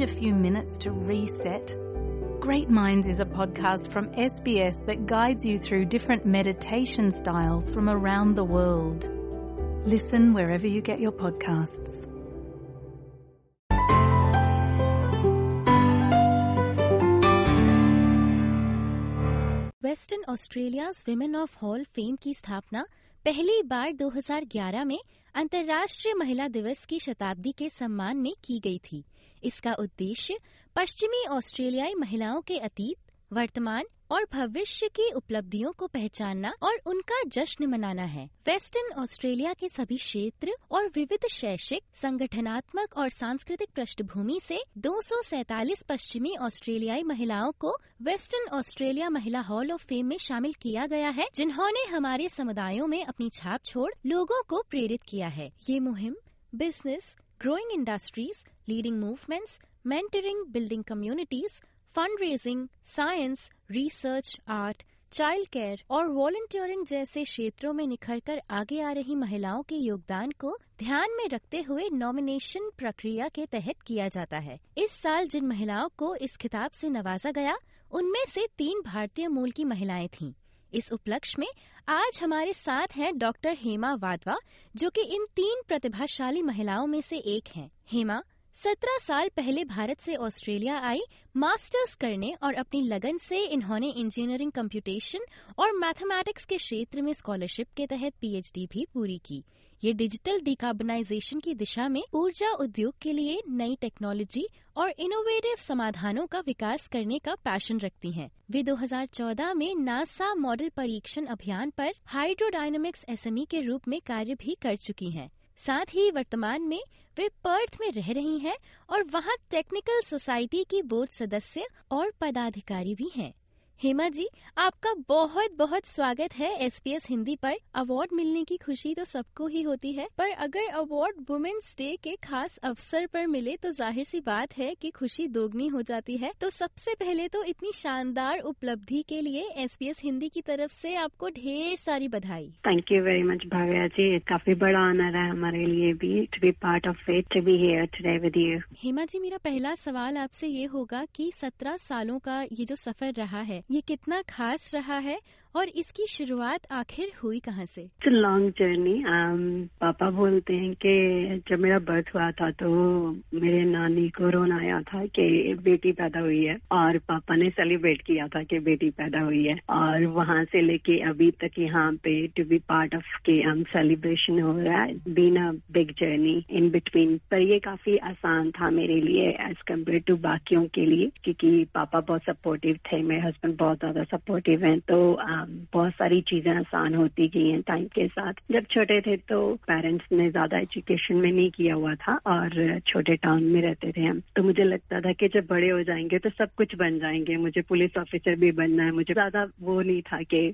need a few minutes to reset? Great Minds is a podcast from SBS that guides you through different meditation styles from around the world. Listen wherever you get your podcasts. Western Australia's women of hall fame की स्थापना पहली बार 2011 में अंतर्राष्ट्रीय महिला दिवस की शताब्दी के सम्मान में की गई थी इसका उद्देश्य पश्चिमी ऑस्ट्रेलियाई महिलाओं के अतीत, वर्तमान और भविष्य की उपलब्धियों को पहचानना और उनका जश्न मनाना है। वेस्टर्न ऑस्ट्रेलिया के सभी क्षेत्र और विविध शैक्षिक, संगठनात्मक और सांस्कृतिक पृष्ठभूमि से दो पश्चिमी ऑस्ट्रेलियाई महिलाओं को वेस्टर्न ऑस्ट्रेलिया महिला हॉल ऑफ़ फेम में शामिल किया गया है, जिन्होंने हमारे समुदायों में अपनी छाप छोड़ लोगों को प्रेरित किया है। ये मुहिम, business industries leading movements mentoring building communities fund raising science research art child care और वॉलंटियरिंग जैसे क्षेत्रों में निखरकर आगे आ रही महिलाओं के योगदान को ध्यान में रखते हुए नॉमिनेशन प्रक्रिया के तहत किया जाता है इस साल जिन महिलाओं को इस खिताब से नवाजा गया, उनमें से तीन भारतीय मूल की महिलाएँ थीं। इस उपलक्ष्य में आज हमारे साथ हैं डॉक्टर हेमा वाधवा, जो कि इन तीन प्रतिभाशाली महिलाओं में से एक हैं। हेमा सत्रह साल पहले भारत से ऑस्ट्रेलिया आई, मास्टर्स करने और अपनी लगन से इन्होंने इंजीनियरिंग कंप्यूटेशन और मैथमेटिक्स के क्षेत्र में स्कॉलरशिप के तहत पीएचडी भी पूरी की ये डिजिटल डिकार्बनाइजेशन की दिशा में ऊर्जा उद्योग के लिए नई टेक्नोलॉजी और इनोवेटिव समाधानों का विकास करने का पैशन रखती हैं। वे 2014 में नासा मॉडल परीक्षण अभियान पर हाइड्रोडायनामिक्स एसएमई के रूप में कार्य भी कर चुकी हैं। साथ ही वर्तमान में वे पर्थ में रह रही हैं और वहाँ टेक्निकल सोसाइटी की बोर्ड सदस्य और पदाधिकारी भी हैं। हेमा जी आपका बहुत बहुत स्वागत है एसपीएस हिंदी पर। अवार्ड मिलने की खुशी तो सबको ही होती है पर अगर अवार्ड वुमेन्स डे के खास अवसर पर मिले तो ज़ाहिर सी बात है कि खुशी दोगुनी हो जाती है। तो सबसे पहले तो इतनी शानदार उपलब्धि के लिए एसपीएस हिंदी की तरफ़ से आपको ढेर सारी बधाई। Thank you very much Bhavya ji. काफ़ी बड़ा ऑनर है हमारे लिए भी to be part of it to be here today with you Hema ji मेरा पहला सवाल आपसे ये होगा कि सत्रह सालों का ये जो सफ़र रहा है ये कितना खास रहा है और इसकी शुरुआत आखिर हुई कहाँ से? लॉन्ग जर्नी पापा बोलते हैं कि जब मेरा बर्थ हुआ था तो मेरे नानी को रोना आया था कि बेटी पैदा हुई है और पापा ने सेलिब्रेट किया था कि बेटी पैदा हुई है। और वहाँ से लेके अभी तक यहाँ पे टू बी पार्ट ऑफ़ के हम सेलिब्रेशन हो रहा है। Been a big journey in between पर ये काफ़ी आसान था मेरे लिए एज कंपेयर टू बाकियों के लिए, क्योंकि पापा बहुत सपोर्टिव थे। मेरे हस्बैंड बहुत ज़्यादा सपोर्टिव हैं। तो बहुत सारी चीज़ें आसान होती गई हैं टाइम के साथ। जब छोटे थे तो पेरेंट्स ने ज़्यादा एजुकेशन में नहीं किया हुआ था और छोटे टाउन में रहते थे हम। तो मुझे लगता था कि जब बड़े हो जाएँगे तो सब कुछ बन जाएँगे। मुझे पुलिस ऑफिसर भी बनना है। मुझे ज़्यादा वो नहीं था कि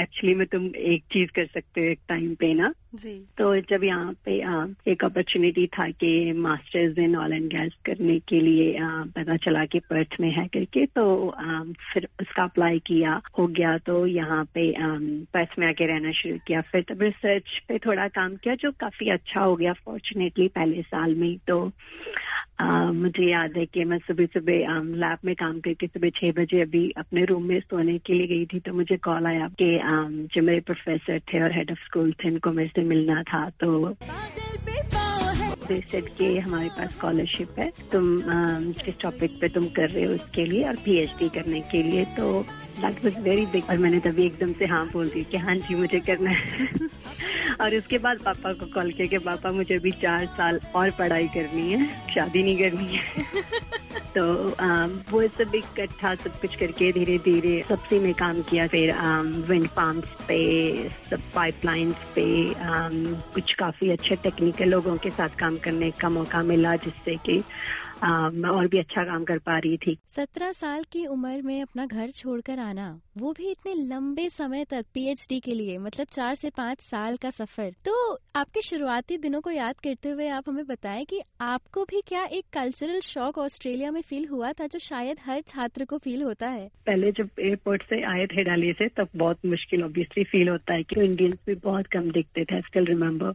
एक्चुअली में तुम एक चीज़ कर सकते हो एक टाइम पे ना? जी। तो जब यहाँ पे आ, एक अपॉर्चुनिटी था कि masters in oil and gas करने के लिए आ, पता चला कि पर्थ में है करके तो आ, फिर उसका अप्लाई किया। हो गया तो यहाँ पे पर्थ में आके रहना शुरू किया। फिर तब रिसर्च पे थोड़ा काम किया जो काफ़ी अच्छा हो गया फॉर्चुनेटली पहले साल में तो। आ, मुझे याद है कि मैं सुबह सुबह लैब में काम करके सुबह छह बजे अभी अपने रूम में सोने के लिए गई थी तो मुझे कॉल आया कि जो मेरे प्रोफेसर थे और हेड ऑफ़ स्कूल थे उनको मेरे से मिलना था तो सेट के हमारे पास स्कॉलरशिप है। तुम किस टॉपिक पे तुम कर रहे हो उसके लिए और पीएचडी करने के लिए तो दैट वॉज़ वेरी बिग और मैंने तभी एकदम से हाँ बोल दी कि हाँ जी मुझे करना है। और उसके बाद पापा को कॉल किया कि पापा मुझे अभी चार साल और पढ़ाई करनी है शादी नहीं करनी है। तो आ, वो सब इकट्ठा सब कुछ करके धीरे धीरे सबसे में काम किया फिर विंड फार्म्स पे सब पाइपलाइंस पे आ, कुछ काफ़ी अच्छे टेक्निकल लोगों के साथ काम करने का मौका मिला जिससे कि और भी अच्छा काम कर पा रही थी। सत्रह साल की उम्र में अपना घर छोड़कर आना वो भी इतने लंबे समय तक पीएचडी के लिए मतलब चार से पाँच साल का सफ़र। तो आपके शुरुआती दिनों को याद करते हुए आप हमें बताएँ कि आपको भी क्या एक कल्चरल शॉक ऑस्ट्रेलिया में फील हुआ था जो शायद हर छात्र को फील होता है? पहले जब एयरपोर्ट से आए थे डाली से तब बहुत मुश्किल ऑब्वियसली फील होता है कि इंडियंस भी बहुत कम दिखते थे स्टिल रिमेम्बर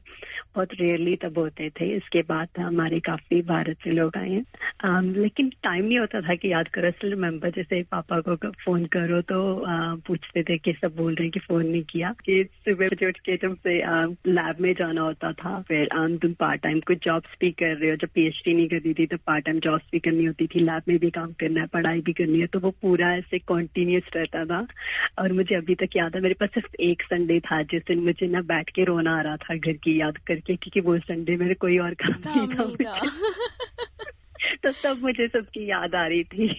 बहुत रेयरली तब होते थे। इसके बाद हमारे काफ़ी भारत से लोग आए हैं। Um, लेकिन टाइम नहीं होता था कि याद करो स्टिल रिमेम्बर जैसे पापा को फ़ोन करो तो uh, पूछते थे कि सब बोल रहे हैं कि फ़ोन नहीं किया। कि सुबह बजे उठ के तुमसे लैब uh, में जाना होता था फिर um, तुम पार्ट टाइम कुछ जॉब्स भी कर रहे हो जब पीएचडी नहीं करती थी तो पार्ट टाइम जॉब्स भी करनी होती थी लैब में भी काम करना है पढ़ाई भी करनी है तो वो पूरा ऐसे कॉन्टिन्यूस रहता था। और मुझे अभी तक याद है मेरे पास सिर्फ़ एक संडे था जिस दिन मुझे ना बैठ के रोना आ रहा था घर की याद करके क्योंकि वो संडे मेरे कोई और काम नहीं था तो तब मुझे सबकी याद आ रही थी।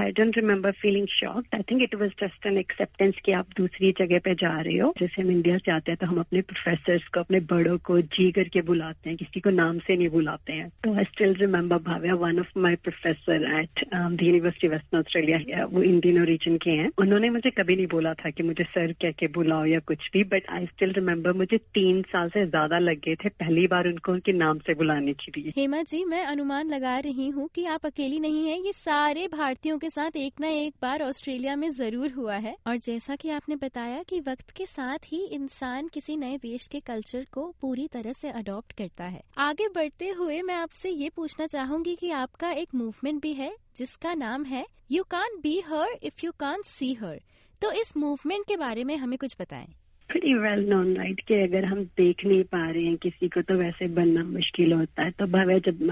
I don't remember feeling shocked I think it was just an acceptance कि आप दूसरी जगह पे जा रहे हो। जैसे हम इंडिया से आते हैं तो हम अपने प्रोफेसर को, अपने बड़ों को जी करके बुलाते हैं। किसी को नाम से नहीं बुलाते हैं। तो I still remember Bhavya one of my professor at the university Western Australia वो इंडियन ओरिजिन के हैं। उन्होंने मुझे कभी नहीं बोला था कि मुझे सर कह के बुलाओ या कुछ भी बट आई स्टिल रिमेम्बर मुझे तीन साल से ज़्यादा लग गए थे पहली बार उनको उनके नाम से बुलाने के लिए। हेमा जी, मैं अनुमान लगा रही हूँ कि आप अकेली नहीं है। ये सारे भारतीयों के साथ एक न एक बार ऑस्ट्रेलिया में ज़रूर हुआ है। और जैसा कि आपने बताया कि वक्त के साथ ही इंसान किसी नए देश के कल्चर को पूरी तरह से अडॉप्ट करता है। आगे बढ़ते हुए मैं आपसे ये पूछना चाहूँगी कि आपका एक मूवमेंट भी है, जिसका नाम है you can be her if you can see her तो इस मूवमेंट के बारे में हमें कुछ बताएँ। Pretty वेल नोन राइट कि अगर हम देख नहीं पा रहे हैं किसी को तो वैसे बनना मुश्किल होता है। तो भव्य जब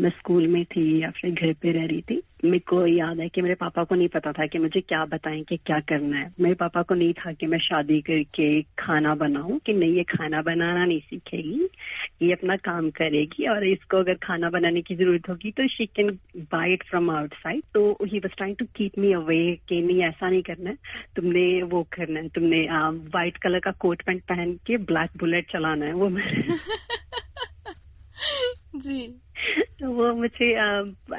मैं स्कूल में थी या फिर घर पे रह रही थी, मेरे को याद है कि मेरे पापा को नहीं पता था कि मुझे क्या बताएँ कि क्या करना है। मेरे पापा को नहीं था कि मैं शादी करके खाना बनाऊँ, कि नहीं, ये खाना बनाना नहीं सीखेगी। ये अपना काम करेगी और इसको अगर खाना बनाने की ज़रूरत होगी तो she can buy it from outside तो he was trying to keep me away कि नहीं ऐसा नहीं करना है। तुमने वो करना है। तुमने व्हाइट कलर का कोट पैंट पहन के ब्लैक बुलेट चलाना है। वो मैं जी। तो वो मुझे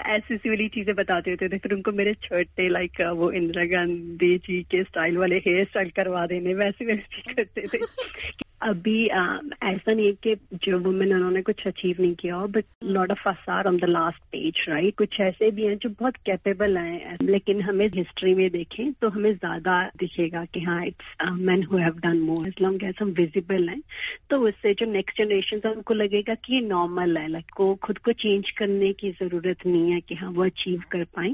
ऐसी सी वाली चीज़ें बताते होते थे। फिर उनको मेरे छोटे लाइक वो इंदिरा गांधी जी के स्टाइल वाले हेयर स्टाइल करवा देने वैसे वैसे करते थे। अभी ऐसा नहीं है कि जो वुमेन उन्होंने कुछ अचीव नहीं किया हो बट लॉट ऑफ़ आसार on the last page right कुछ ऐसे भी हैं जो बहुत कैपेबल हैं लेकिन हमें हिस्ट्री में देखें तो हमें ज़्यादा दिखेगा कि हाँ it's man who have done more as long as हम विजिबल हैं तो उससे जो नेक्स्ट जनरेशन है उनको लगेगा कि ये नॉर्मल है. लाइक को खुद को चेंज करने की ज़रूरत नहीं है कि हाँ वो अचीव कर पाए.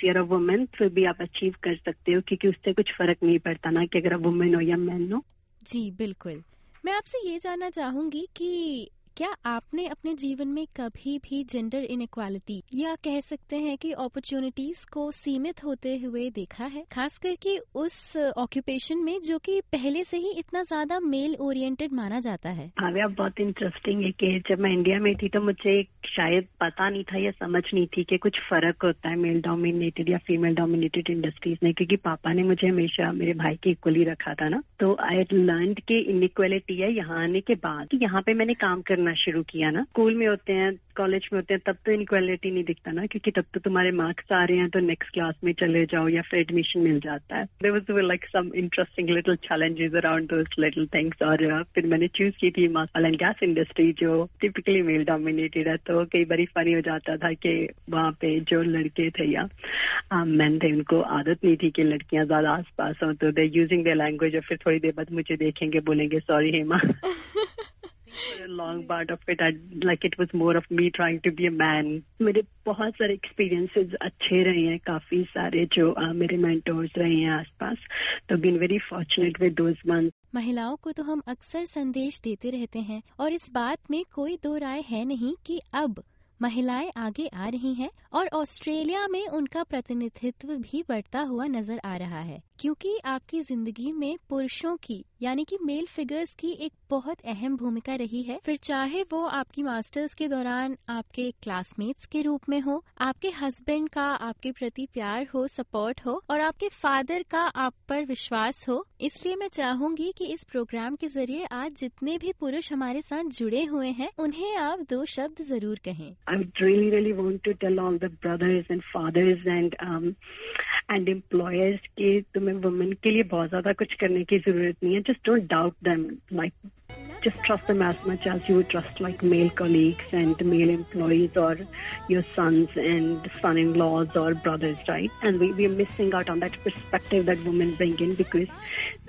फिर अ वुमेन फिर भी आप अचीव कर सकते हो क्योंकि उससे कुछ फ़र्क नहीं पड़ता ना कि अगर वुमेन हो या मैन हो. जी बिल्कुल। मैं आपसे ये जानना चाहूँगी कि क्या आपने अपने जीवन में कभी भी जेंडर इनक्वालिटी या कह सकते हैं कि अपॉर्चुनिटीज़ को सीमित होते हुए देखा है? खास करके उस ऑक्यूपेशन में जो कि पहले से ही इतना ज़्यादा मेल ओरिएंटेड माना जाता है। भाव्या बहुत इंटरेस्टिंग है कि जब मैं इंडिया में थी तो मुझे शायद पता नहीं था या समझ नहीं थी कि कुछ फ़र्क होता है मेल डोमिनेटेड या फीमेल डोमिनेटेड इंडस्ट्रीज़ में, क्योंकि पापा ने मुझे हमेशा मेरे भाई के इक्वली रखा था ना। तो आई लर्न के इनक्वालिटी है, यहाँ आने के बाद यहाँ पे मैंने काम करना करना शुरू किया ना। स्कूल में होते हैं कॉलेज में होते हैं तब तो इनक्वालिटी नहीं दिखता ना क्योंकि तब तो तुम्हारे मार्क्स आ रहे हैं तो नेक्स्ट क्लास में चले जाओ या फिर एडमिशन मिल जाता है। There was like some interesting little challenges around little things और uh, फिर मैंने चूज़ की थी ऑयल एंड गैस इंडस्ट्री जो टिपिकली मेल डोमिनेटेड है तो कई बार फनी हो जाता था कि वहाँ पे जो लड़के थे या मैन um, थे उनको आदत नहीं थी कि लड़कियाँ ज़्यादा आस पास हो तो दे यूजिंग द लैंग्वेज और फिर थोड़ी देर बाद मुझे देखेंगे बोलेंगे sorry Hema a long of of it, I, like it was more of me trying to be a man. मेरे बहुत सारे एक्सपीरियंसेस अच्छे रहे हैं काफ़ी सारे जो uh, मेरे मेंटोर्स रहे हैं आसपास. तो been very fortunate with those month महिलाओं को तो हम अक्सर संदेश देते रहते हैं और इस बात में कोई दो राय है नहीं कि अब महिलाएँ आगे आ रही हैं और ऑस्ट्रेलिया में उनका प्रतिनिधित्व भी बढ़ता हुआ नज़र आ रहा है, क्योंकि आपकी ज़िंदगी में पुरुषों की, यानी कि मेल फिगर्स की एक बहुत अहम भूमिका रही है। फिर चाहे वो आपकी मास्टर्स के दौरान आपके क्लासमेट्स के रूप में हो, आपके हस्बैंड का आपके प्रति प्यार हो सपोर्ट हो, और आपके फादर का आप पर विश्वास हो, इसलिए मैं चाहूँगी कि इस प्रोग्राम के ज़रिए आज जितने भी पुरुष हमारे साथ जुड़े हुए हैं, उन्हें आप दो शब्द ज़रूर कहें। I really really want to tell all the brothers and fathers and and employers के तुम्हें वुमेन के लिए बहुत ज्यादा कुछ करने की जरूरत नहीं है just don't doubt them like just trust them as much as you would trust like male colleagues and male employees or your sons and son-in-laws or brothers, right? And we, we are missing out on that perspective that women bring in because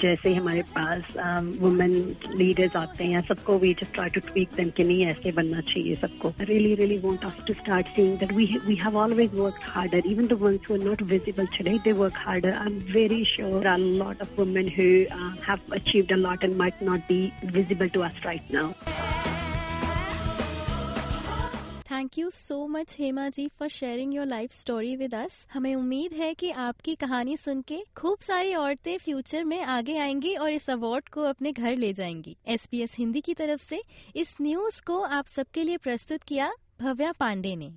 जैसे हमारे पास women leaders आते हैं सबको we just try to tweak them कि नहीं ऐसे बनना चाहिए सबको really really want us to start seeing that we we have always worked harder even the ones who are not visible today they work harder i'm very sure there are a lot of women who uh, have achieved a lot and might not be visible to us right now thank you so much Hema ji for sharing your life story with us हमें उम्मीद है कि आपकी कहानी सुन के खूब सारी औरतें फ्यूचर में आगे आएँगी और इस अवार्ड को अपने घर ले जाएँगी। एसपीएस हिंदी की तरफ़ से इस न्यूज़ को आप सबके लिए प्रस्तुत किया भव्या पांडे ने।